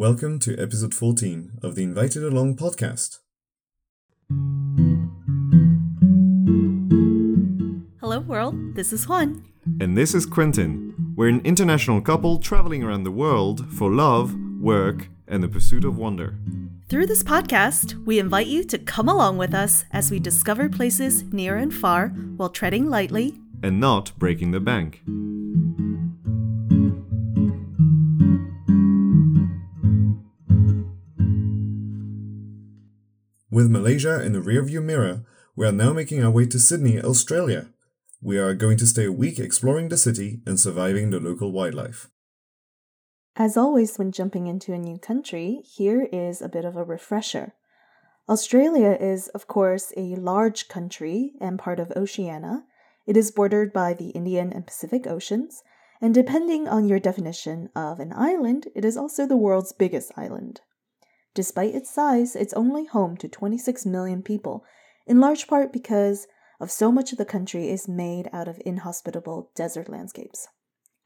Welcome to episode 14 of the Invited Along podcast. Hello, world. This is Juan. And this is Quentin. We're an international couple traveling around the world for love, work, and the pursuit of wonder. Through this podcast, we invite you to come along with us as we discover places near and far while treading lightly and not breaking the bank. With Malaysia in the rearview mirror, we are now making our way to Sydney, Australia. We are going to stay a week exploring the city and surviving the local wildlife. As always, when jumping into a new country, here is a bit of a refresher. Australia is, of course, a large country and part of Oceania. It is bordered by the Indian and Pacific Oceans, and depending on your definition of an island, it is also the world's biggest island. Despite its size, it's only home to 26 million people, in large part because of so much of the country is made out of inhospitable desert landscapes.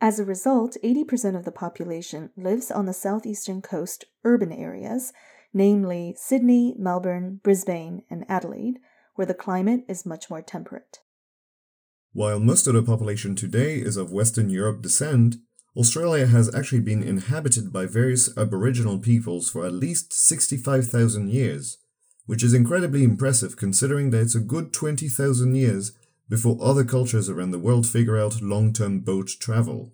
As a result, 80% of the population lives on the southeastern coast urban areas, namely Sydney, Melbourne, Brisbane, and Adelaide, where the climate is much more temperate. While most of the population today is of Western Europe descent, Australia has actually been inhabited by various Aboriginal peoples for at least 65,000 years, which is incredibly impressive considering that it's a good 20,000 years before other cultures around the world figure out long term boat travel.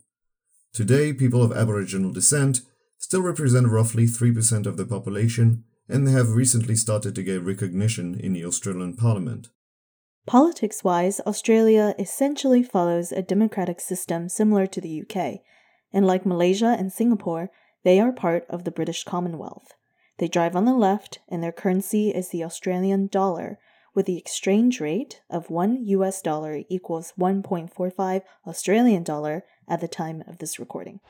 Today, people of Aboriginal descent still represent roughly 3% of the population, and they have recently started to get recognition in the Australian Parliament. Politics wise, Australia essentially follows a democratic system similar to the UK, and like Malaysia and Singapore, they are part of the British Commonwealth. They drive on the left, and their currency is the Australian dollar, with the exchange rate of 1 US dollar equals 1.45 Australian dollar at the time of this recording.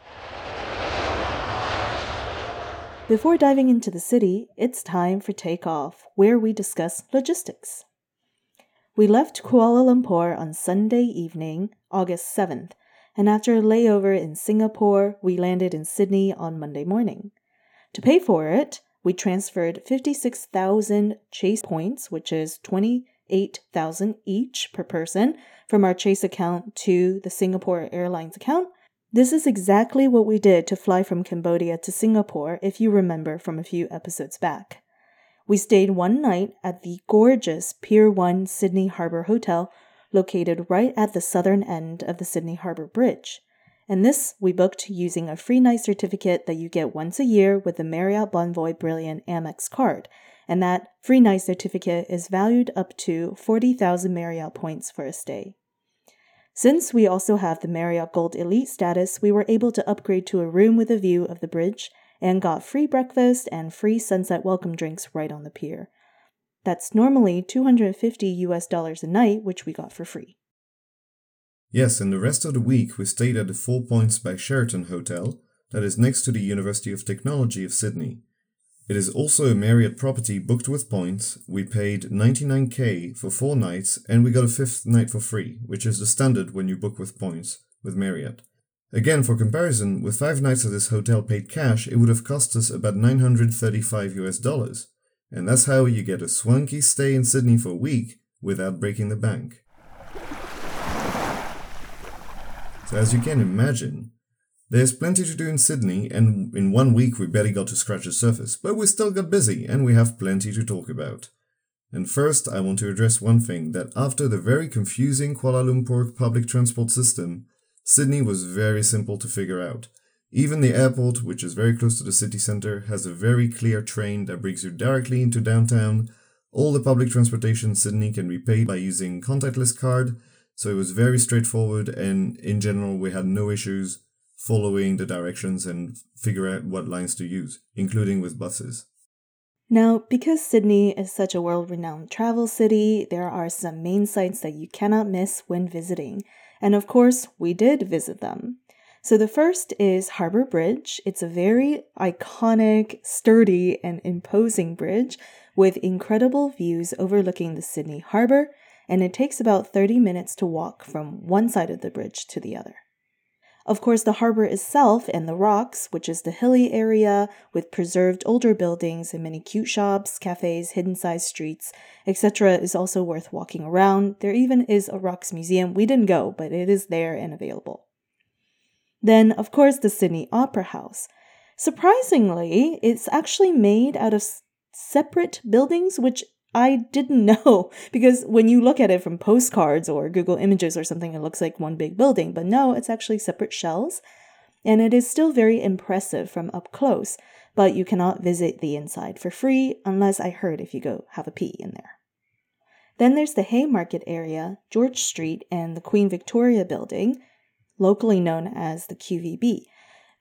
Before diving into the city, it's time for takeoff, where we discuss logistics. We left Kuala Lumpur on Sunday evening, August 7th, and after a layover in Singapore, we landed in Sydney on Monday morning. To pay for it, we transferred 56,000 Chase points, which is 28,000 each per person, from our Chase account to the Singapore Airlines account. This is exactly what we did to fly from Cambodia to Singapore, if you remember from a few episodes back. We stayed one night at the gorgeous Pier 1 Sydney Harbour Hotel located right at the southern end of the Sydney Harbour Bridge. And this we booked using a free night certificate that you get once a year with the Marriott Bonvoy Brilliant Amex card. And that free night certificate is valued up to 40,000 Marriott points for a stay. Since we also have the Marriott Gold Elite status, we were able to upgrade to a room with a view of the bridge and got free breakfast and free sunset welcome drinks right on the pier. That's normally 250 US dollars a night, which we got for free. Yes, and the rest of the week we stayed at the Four Points by Sheraton Hotel, that is next to the University of Technology of Sydney. It is also a Marriott property booked with points. We paid 99k for four nights and we got a fifth night for free, which is the standard when you book with points with Marriott. Again, for comparison, with five nights at this hotel paid cash, it would have cost us about 935 US dollars. And that's how you get a swanky stay in Sydney for a week without breaking the bank. So, as you can imagine, there's plenty to do in Sydney, and in one week we barely got to scratch the surface, but we still got busy and we have plenty to talk about. And first, I want to address one thing that after the very confusing Kuala Lumpur public transport system, Sydney was very simple to figure out. Even the airport, which is very close to the city center, has a very clear train that brings you directly into downtown. All the public transportation in Sydney can be paid by using contactless card, so it was very straightforward and in general we had no issues following the directions and figure out what lines to use, including with buses. Now, because Sydney is such a world renowned travel city, there are some main sites that you cannot miss when visiting. And of course, we did visit them. So the first is Harbor Bridge. It's a very iconic, sturdy, and imposing bridge with incredible views overlooking the Sydney Harbor, and it takes about 30 minutes to walk from one side of the bridge to the other. Of course, the harbor itself and the rocks, which is the hilly area with preserved older buildings and many cute shops, cafes, hidden side streets, etc., is also worth walking around. There even is a rocks museum. We didn't go, but it is there and available. Then, of course, the Sydney Opera House. Surprisingly, it's actually made out of separate buildings, which I didn't know because when you look at it from postcards or Google Images or something, it looks like one big building. But no, it's actually separate shells. And it is still very impressive from up close, but you cannot visit the inside for free unless I heard if you go have a pee in there. Then there's the Haymarket area, George Street, and the Queen Victoria building, locally known as the QVB.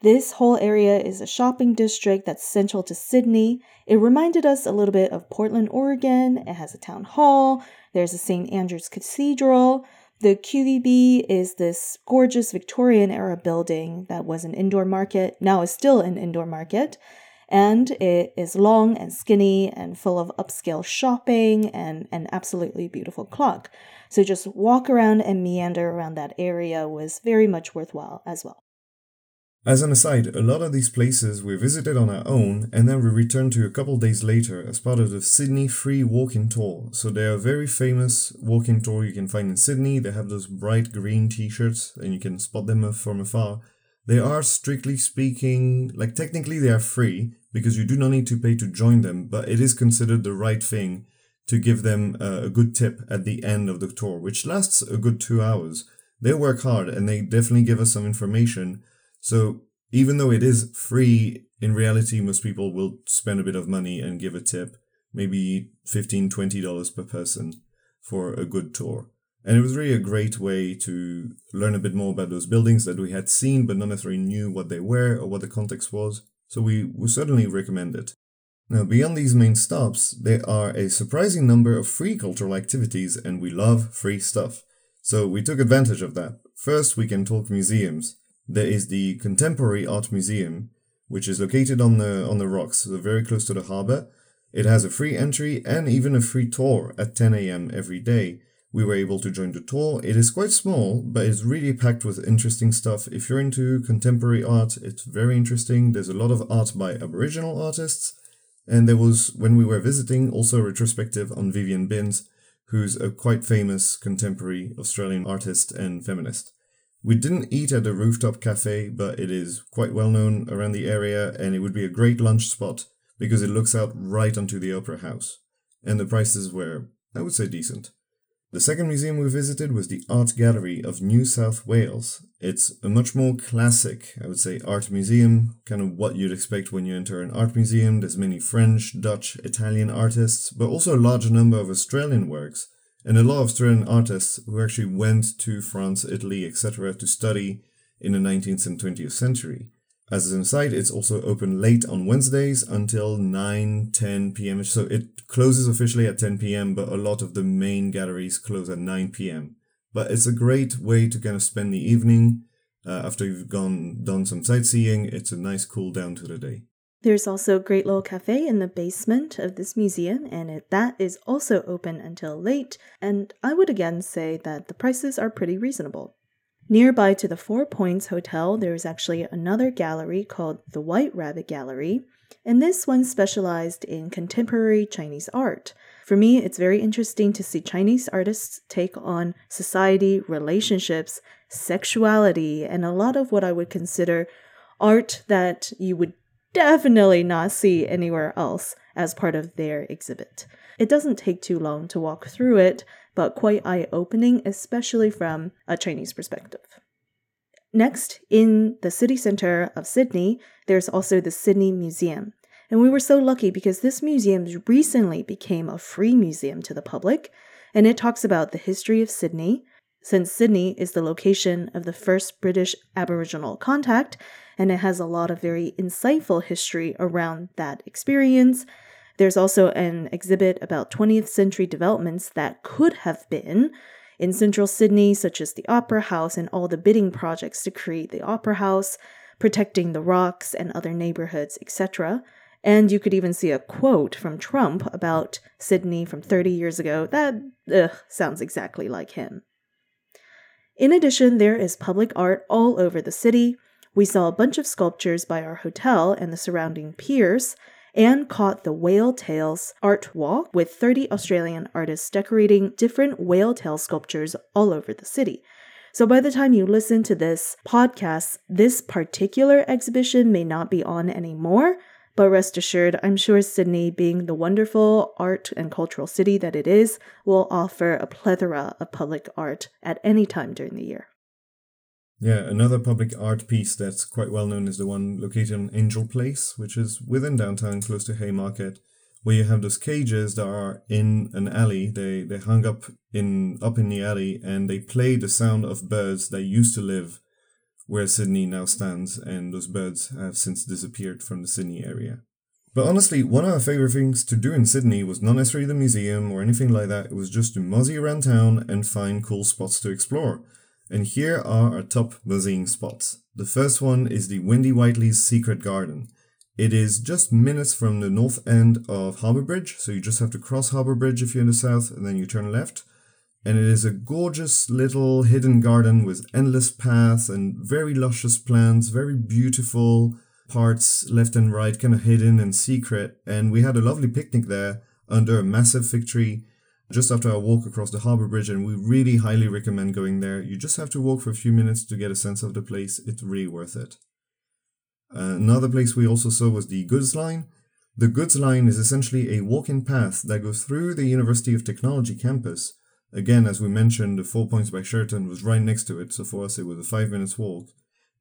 This whole area is a shopping district that's central to Sydney. It reminded us a little bit of Portland, Oregon. It has a town hall, there's a St. Andrew's Cathedral. The QVB is this gorgeous Victorian era building that was an indoor market, now is still an indoor market. And it is long and skinny and full of upscale shopping and an absolutely beautiful clock. So just walk around and meander around that area was very much worthwhile as well. As an aside, a lot of these places we visited on our own and then we returned to a couple days later as part of the Sydney Free Walking Tour. So they are a very famous walking tour you can find in Sydney. They have those bright green t-shirts and you can spot them from afar. They are strictly speaking, like technically they are free because you do not need to pay to join them, but it is considered the right thing to give them uh, a good tip at the end of the tour, which lasts a good two hours. They work hard and they definitely give us some information so even though it is free, in reality, most people will spend a bit of money and give a tip, maybe $15, $20 per person for a good tour. And it was really a great way to learn a bit more about those buildings that we had seen, but not necessarily knew what they were or what the context was. So we would certainly recommend it. Now, beyond these main stops, there are a surprising number of free cultural activities, and we love free stuff. So we took advantage of that. First, we can talk museums there is the Contemporary Art Museum, which is located on the on the rocks, so very close to the harbor. It has a free entry and even a free tour at 10 a.m. every day. We were able to join the tour. It is quite small, but it's really packed with interesting stuff. If you're into contemporary art, it's very interesting. There's a lot of art by Aboriginal artists. And there was, when we were visiting, also a retrospective on Vivienne Binns, who's a quite famous contemporary Australian artist and feminist. We didn't eat at a rooftop cafe, but it is quite well known around the area and it would be a great lunch spot because it looks out right onto the Opera House. And the prices were, I would say, decent. The second museum we visited was the Art Gallery of New South Wales. It's a much more classic, I would say, art museum, kind of what you'd expect when you enter an art museum. There's many French, Dutch, Italian artists, but also a large number of Australian works and a lot of Australian artists who actually went to France, Italy, etc. to study in the 19th and 20th century. As an aside, it's also open late on Wednesdays until 9, 10 p.m. So it closes officially at 10 p.m., but a lot of the main galleries close at 9 p.m. But it's a great way to kind of spend the evening uh, after you've gone done some sightseeing. It's a nice cool down to the day. There's also a great little cafe in the basement of this museum, and it, that is also open until late. And I would again say that the prices are pretty reasonable. Nearby to the Four Points Hotel, there is actually another gallery called the White Rabbit Gallery, and this one specialized in contemporary Chinese art. For me, it's very interesting to see Chinese artists take on society, relationships, sexuality, and a lot of what I would consider art that you would definitely not see anywhere else as part of their exhibit. It doesn't take too long to walk through it, but quite eye opening, especially from a Chinese perspective. Next, in the city center of Sydney, there's also the Sydney Museum. And we were so lucky because this museum recently became a free museum to the public, and it talks about the history of Sydney, since Sydney is the location of the first British Aboriginal contact, and it has a lot of very insightful history around that experience. There's also an exhibit about 20th century developments that could have been in central Sydney, such as the Opera House and all the bidding projects to create the Opera House, protecting the rocks and other neighborhoods, etc. And you could even see a quote from Trump about Sydney from 30 years ago that ugh, sounds exactly like him. In addition, there is public art all over the city. We saw a bunch of sculptures by our hotel and the surrounding piers, and caught the Whale Tales art walk with 30 Australian artists decorating different whale tail sculptures all over the city. So by the time you listen to this podcast, this particular exhibition may not be on anymore, but rest assured, I'm sure Sydney, being the wonderful art and cultural city that it is, will offer a plethora of public art at any time during the year. Yeah, another public art piece that's quite well known is the one located on Angel Place, which is within downtown close to Haymarket, where you have those cages that are in an alley. They they hung up in up in the alley and they play the sound of birds that used to live where Sydney now stands, and those birds have since disappeared from the Sydney area. But honestly, one of our favorite things to do in Sydney was not necessarily the museum or anything like that, it was just to mosey around town and find cool spots to explore. And here are our top moseying spots. The first one is the Wendy Whiteley's Secret Garden. It is just minutes from the north end of Harbour Bridge, so you just have to cross Harbour Bridge if you're in the south, and then you turn left and it is a gorgeous little hidden garden with endless paths and very luscious plants, very beautiful parts left and right, kind of hidden and secret. And we had a lovely picnic there under a massive fig tree just after our walk across the harbor bridge, and we really highly recommend going there. You just have to walk for a few minutes to get a sense of the place, it's really worth it. Uh, another place we also saw was the Goods Line. The Goods Line is essentially a walking path that goes through the University of Technology campus Again, as we mentioned, the Four Points by Sheraton was right next to it, so for us it was a five minutes walk.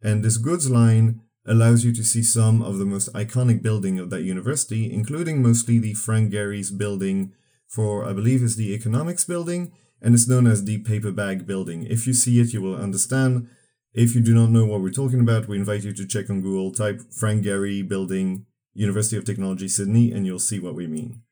And this goods line allows you to see some of the most iconic building of that university, including mostly the Frank Gehry's building for, I believe, is the economics building, and it's known as the paper bag building. If you see it, you will understand. If you do not know what we're talking about, we invite you to check on Google, type Frank Gehry building, University of Technology Sydney, and you'll see what we mean.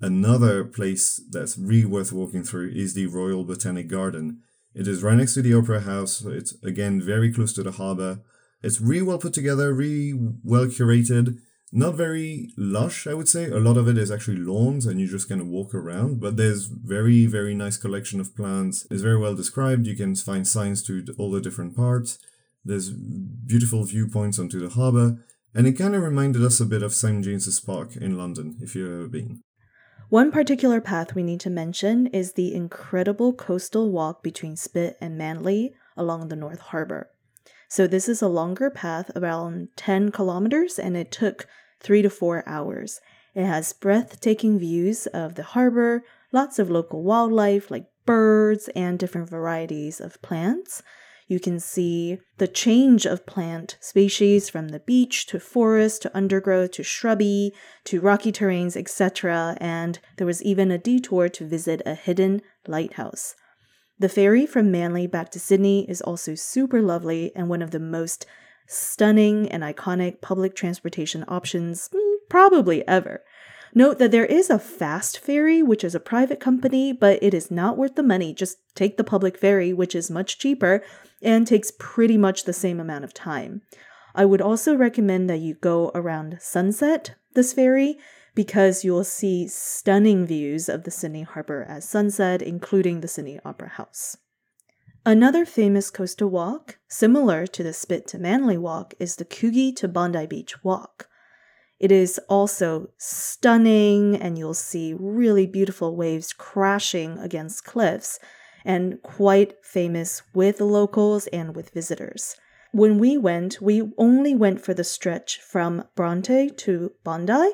Another place that's really worth walking through is the Royal Botanic Garden. It is right next to the Opera House. It's again very close to the harbour. It's really well put together, really well curated. Not very lush, I would say. A lot of it is actually lawns and you just kind of walk around, but there's very, very nice collection of plants. It's very well described. You can find signs to all the different parts. There's beautiful viewpoints onto the harbour, and it kind of reminded us a bit of St. James's Park in London, if you've ever been. One particular path we need to mention is the incredible coastal walk between Spit and Manly along the North Harbour. So, this is a longer path, around 10 kilometers, and it took three to four hours. It has breathtaking views of the harbor, lots of local wildlife like birds and different varieties of plants. You can see the change of plant species from the beach to forest to undergrowth to shrubby to rocky terrains, etc. And there was even a detour to visit a hidden lighthouse. The ferry from Manly back to Sydney is also super lovely and one of the most stunning and iconic public transportation options mm, probably ever. Note that there is a fast ferry, which is a private company, but it is not worth the money. Just take the public ferry, which is much cheaper and takes pretty much the same amount of time. I would also recommend that you go around sunset this ferry because you'll see stunning views of the Sydney Harbour at sunset, including the Sydney Opera House. Another famous coastal walk, similar to the Spit to Manly walk, is the Coogee to Bondi Beach walk. It is also stunning, and you'll see really beautiful waves crashing against cliffs, and quite famous with locals and with visitors. When we went, we only went for the stretch from Bronte to Bondi,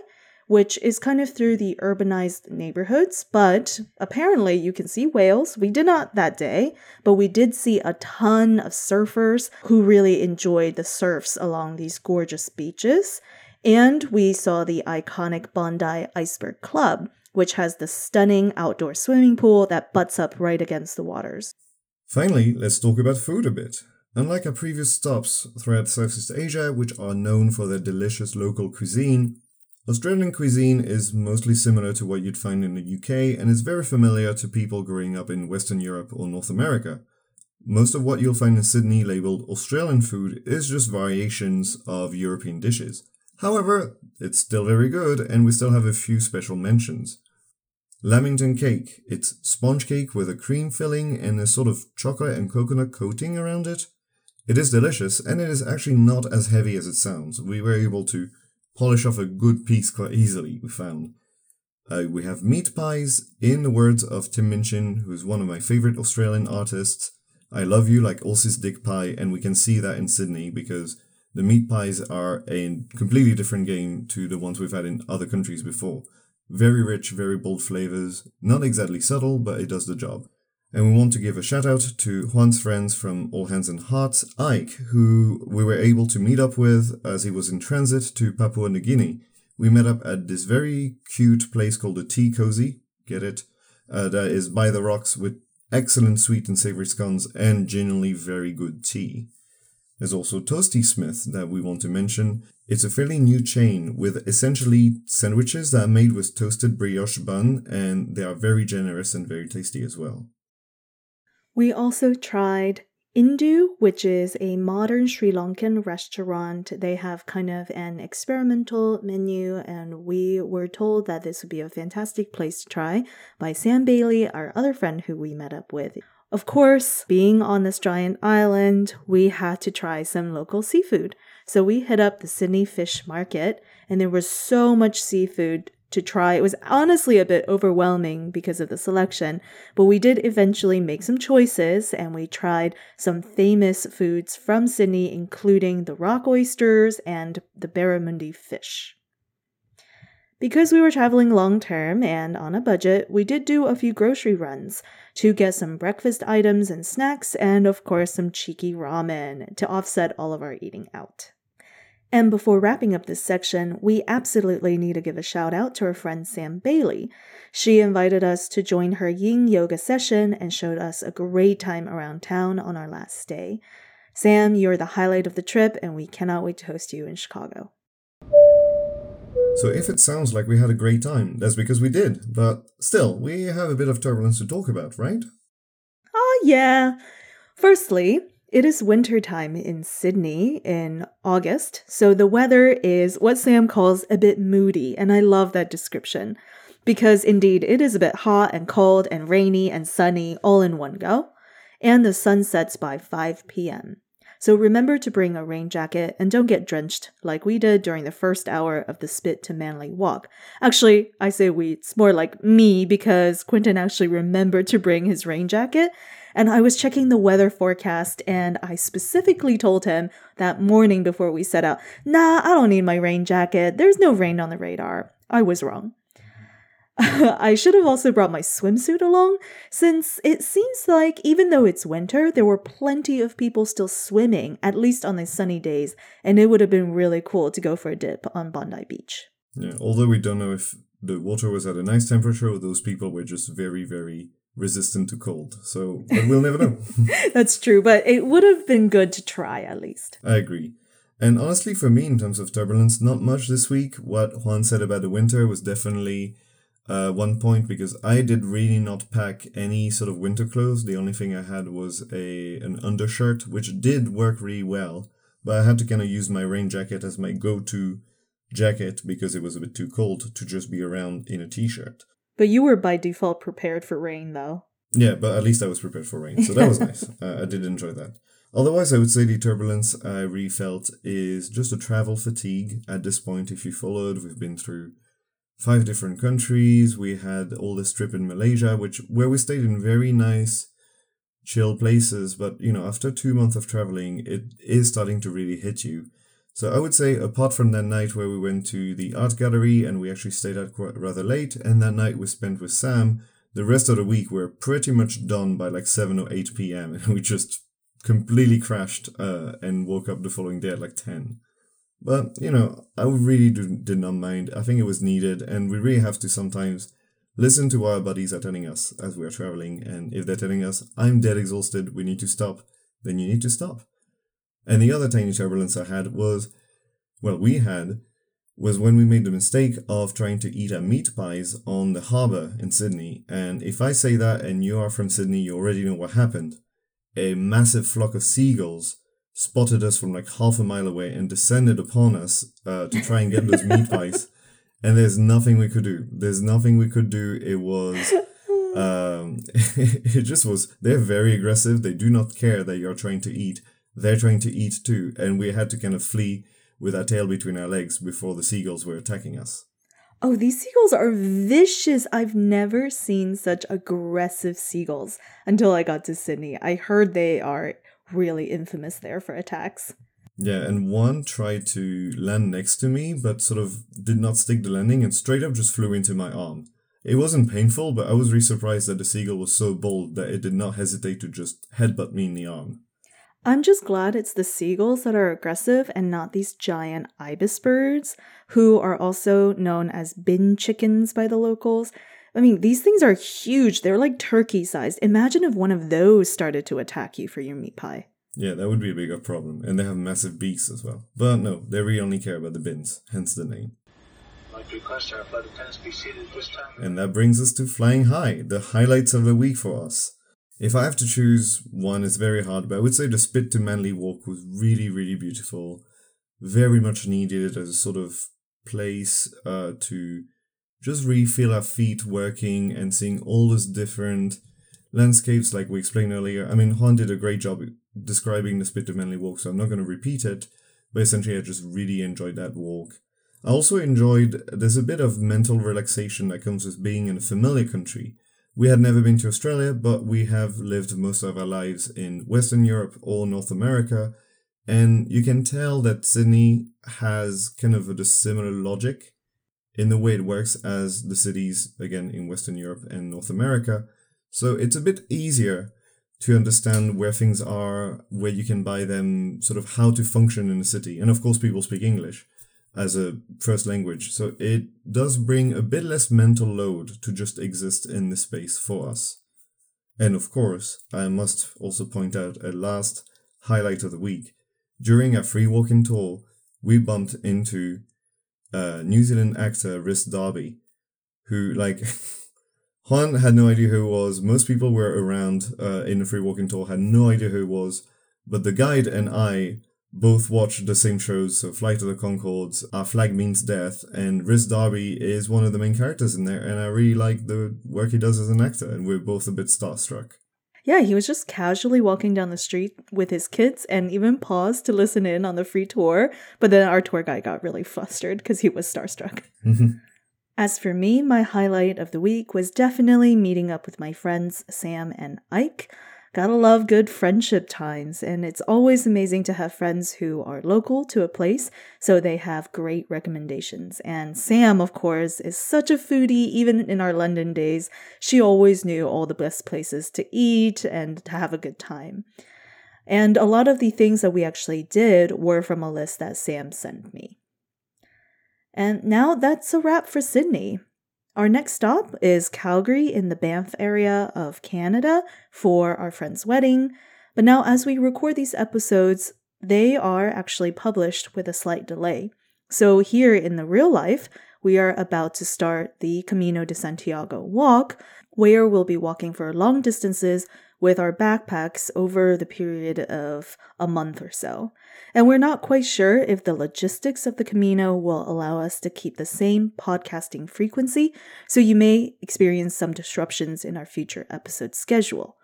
which is kind of through the urbanized neighborhoods, but apparently you can see whales. We did not that day, but we did see a ton of surfers who really enjoyed the surfs along these gorgeous beaches. And we saw the iconic Bondi Iceberg Club, which has the stunning outdoor swimming pool that butts up right against the waters. Finally, let's talk about food a bit. Unlike our previous stops throughout Southeast Asia, which are known for their delicious local cuisine, Australian cuisine is mostly similar to what you'd find in the UK and is very familiar to people growing up in Western Europe or North America. Most of what you'll find in Sydney labeled Australian food is just variations of European dishes. However, it's still very good, and we still have a few special mentions. Lamington cake. It's sponge cake with a cream filling and a sort of chocolate and coconut coating around it. It is delicious and it is actually not as heavy as it sounds. We were able to polish off a good piece quite easily, we found. Uh, we have meat pies, in the words of Tim Minchin, who's one of my favorite Australian artists. I love you like Ulysses Dick Pie, and we can see that in Sydney because the meat pies are a completely different game to the ones we've had in other countries before. Very rich, very bold flavors, not exactly subtle, but it does the job. And we want to give a shout out to Juan's friends from All Hands and Hearts, Ike, who we were able to meet up with as he was in transit to Papua New Guinea. We met up at this very cute place called the Tea Cozy, get it? Uh, that is by the rocks with excellent sweet and savory scones and genuinely very good tea. There's also Toasty Smith that we want to mention. It's a fairly new chain with essentially sandwiches that are made with toasted brioche bun and they are very generous and very tasty as well. We also tried Indu, which is a modern Sri Lankan restaurant. They have kind of an experimental menu, and we were told that this would be a fantastic place to try by Sam Bailey, our other friend who we met up with. Of course, being on this giant island, we had to try some local seafood. So we hit up the Sydney Fish Market, and there was so much seafood to try. It was honestly a bit overwhelming because of the selection, but we did eventually make some choices and we tried some famous foods from Sydney, including the rock oysters and the barramundi fish. Because we were traveling long term and on a budget, we did do a few grocery runs to get some breakfast items and snacks, and of course, some cheeky ramen to offset all of our eating out. And before wrapping up this section, we absolutely need to give a shout out to our friend Sam Bailey. She invited us to join her yin yoga session and showed us a great time around town on our last day. Sam, you're the highlight of the trip, and we cannot wait to host you in Chicago. So if it sounds like we had a great time, that's because we did. But still, we have a bit of turbulence to talk about, right? Oh, yeah. Firstly, it is winter time in Sydney in August, so the weather is what Sam calls a bit moody, and I love that description. Because indeed, it is a bit hot and cold and rainy and sunny all in one go, and the sun sets by 5 p.m. So remember to bring a rain jacket and don't get drenched like we did during the first hour of the Spit to Manly walk. Actually, I say we, it's more like me because Quentin actually remembered to bring his rain jacket. And I was checking the weather forecast and I specifically told him that morning before we set out, nah, I don't need my rain jacket. There's no rain on the radar. I was wrong. I should have also brought my swimsuit along, since it seems like even though it's winter, there were plenty of people still swimming, at least on the sunny days, and it would have been really cool to go for a dip on Bondi Beach. Yeah, although we don't know if the water was at a nice temperature or those people were just very, very resistant to cold. So, but we'll never know. That's true, but it would have been good to try at least. I agree. And honestly, for me, in terms of turbulence, not much this week. What Juan said about the winter was definitely uh, one point because I did really not pack any sort of winter clothes. The only thing I had was a an undershirt, which did work really well, but I had to kind of use my rain jacket as my go-to jacket because it was a bit too cold to just be around in a t-shirt. But you were by default prepared for rain, though. Yeah, but at least I was prepared for rain, so that was nice. Uh, I did enjoy that. Otherwise, I would say the turbulence I really felt is just a travel fatigue at this point. If you followed, we've been through five different countries. We had all this trip in Malaysia, which where we stayed in very nice, chill places. But you know, after two months of traveling, it is starting to really hit you. So I would say, apart from that night where we went to the art gallery and we actually stayed out quite rather late, and that night we spent with Sam, the rest of the week we're pretty much done by like seven or eight p.m. and we just completely crashed uh, and woke up the following day at like ten. But, you know, I really do, did not mind. I think it was needed, and we really have to sometimes listen to what our buddies are telling us as we are traveling. And if they're telling us, I'm dead exhausted, we need to stop, then you need to stop. And the other tiny turbulence I had was, well, we had, was when we made the mistake of trying to eat our meat pies on the harbour in Sydney. And if I say that and you are from Sydney, you already know what happened. A massive flock of seagulls spotted us from like half a mile away and descended upon us uh, to try and get those meat pies. and there's nothing we could do. There's nothing we could do. It was um it just was they're very aggressive. They do not care that you're trying to eat. They're trying to eat too, and we had to kind of flee with our tail between our legs before the seagulls were attacking us. Oh, these seagulls are vicious. I've never seen such aggressive seagulls until I got to Sydney. I heard they are really infamous there for attacks. Yeah, and one tried to land next to me, but sort of did not stick the landing and straight up just flew into my arm. It wasn't painful, but I was really surprised that the seagull was so bold that it did not hesitate to just headbutt me in the arm. I'm just glad it's the seagulls that are aggressive and not these giant ibis birds, who are also known as bin chickens by the locals. I mean, these things are huge. They're like turkey sized. Imagine if one of those started to attack you for your meat pie. Yeah, that would be a bigger problem. And they have massive beaks as well. But no, they really only care about the bins, hence the name. And that brings us to Flying High, the highlights of the week for us. If I have to choose one, it's very hard, but I would say the Spit to Manly walk was really, really beautiful. Very much needed as a sort of place uh, to just feel our feet working and seeing all those different landscapes, like we explained earlier. I mean, Juan did a great job describing the Spit to Manly walk, so I'm not going to repeat it, but essentially, I just really enjoyed that walk. I also enjoyed there's a bit of mental relaxation that comes with being in a familiar country. We had never been to Australia, but we have lived most of our lives in Western Europe or North America, and you can tell that Sydney has kind of a similar logic in the way it works as the cities, again, in Western Europe and North America. So it's a bit easier to understand where things are, where you can buy them, sort of how to function in a city. And of course, people speak English as a first language. So it does bring a bit less mental load to just exist in this space for us. And of course, I must also point out a last highlight of the week. During our free walking tour, we bumped into uh, New Zealand actor Rhys Darby, who, like, Juan had no idea who was. Most people were around uh, in the free walking tour had no idea who he was. But the guide and I both watch the same shows, so Flight of the Conchords, Our uh, Flag Means Death, and Rhys Darby is one of the main characters in there, and I really like the work he does as an actor, and we're both a bit starstruck. Yeah, he was just casually walking down the street with his kids and even paused to listen in on the free tour, but then our tour guide got really flustered because he was starstruck. As for me, my highlight of the week was definitely meeting up with my friends Sam and Ike. Gotta love good friendship times, and it's always amazing to have friends who are local to a place, so they have great recommendations. And Sam, of course, is such a foodie, even in our London days. She always knew all the best places to eat and to have a good time. And a lot of the things that we actually did were from a list that Sam sent me. And now that's a wrap for Sydney. Our next stop is Calgary in the Banff area of Canada for our friend's wedding. But now, as we record these episodes, they are actually published with a slight delay. So, here in the real life, we are about to start the Camino de Santiago walk, where we'll be walking for long distances with our backpacks over the period of a month or so. And we're not quite sure if the logistics of the Camino will allow us to keep the same podcasting frequency, so you may experience some disruptions in our future episode schedule.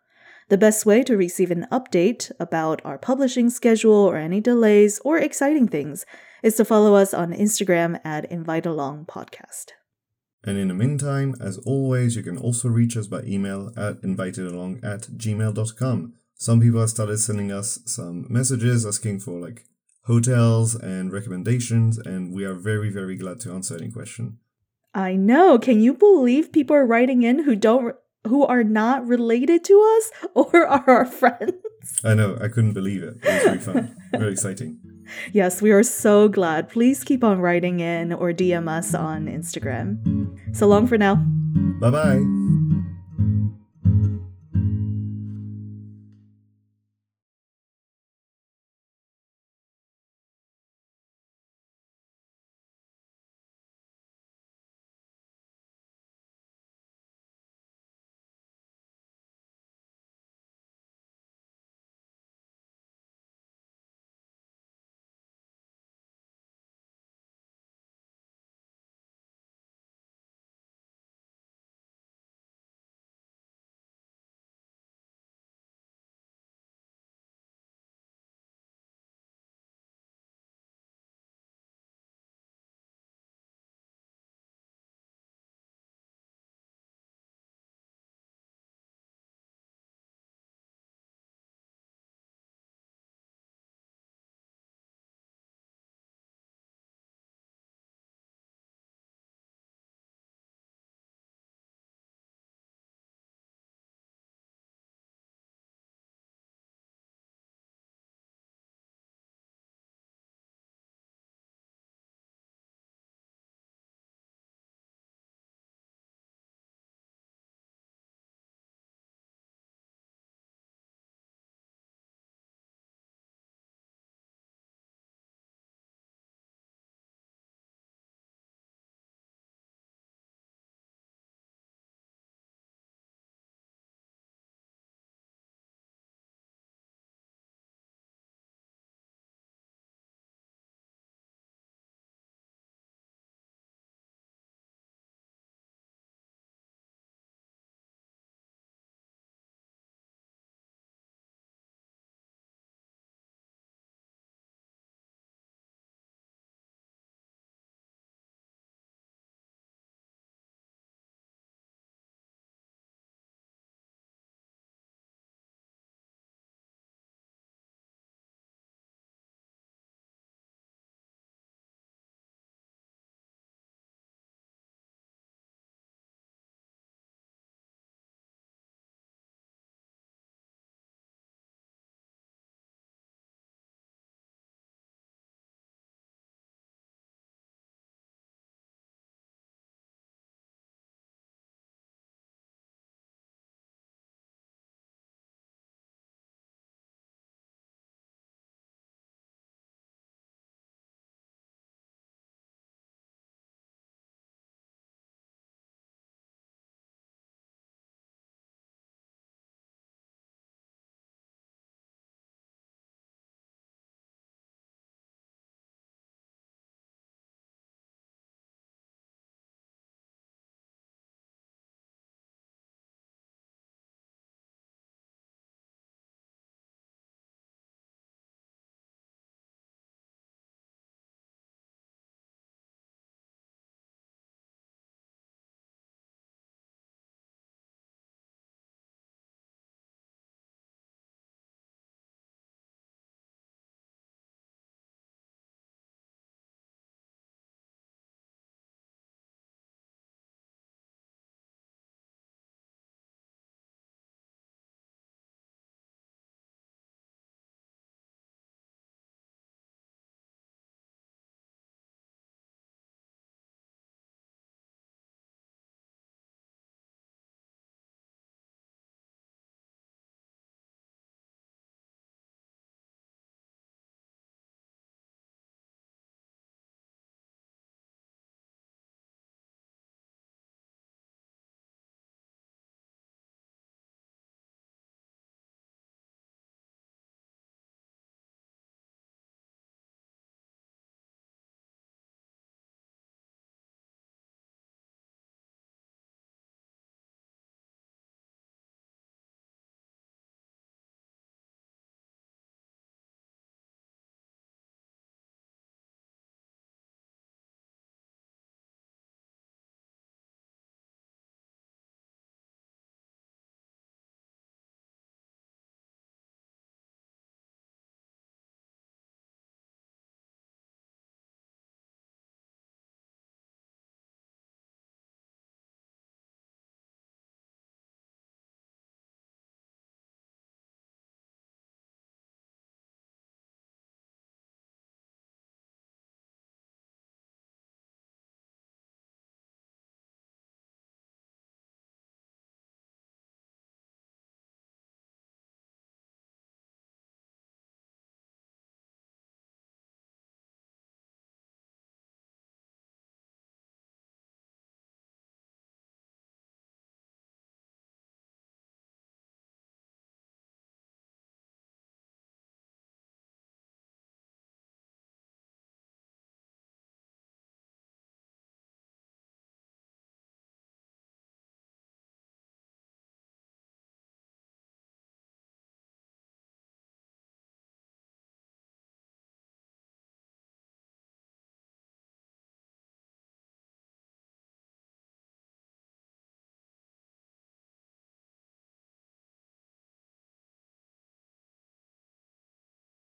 The best way to receive an update about our publishing schedule or any delays or exciting things is to follow us on Instagram at Invite Along Podcast. And in the meantime, as always, you can also reach us by email at invitedalong at gmail.com. Some people have started sending us some messages asking for like hotels and recommendations, and we are very, very glad to answer any question. I know. Can you believe people are writing in who don't who are not related to us or are our friends? I know. I couldn't believe it. It was really fun. very exciting. Yes, we are so glad. Please keep on writing in or DM us on Instagram. So long for now. Bye bye.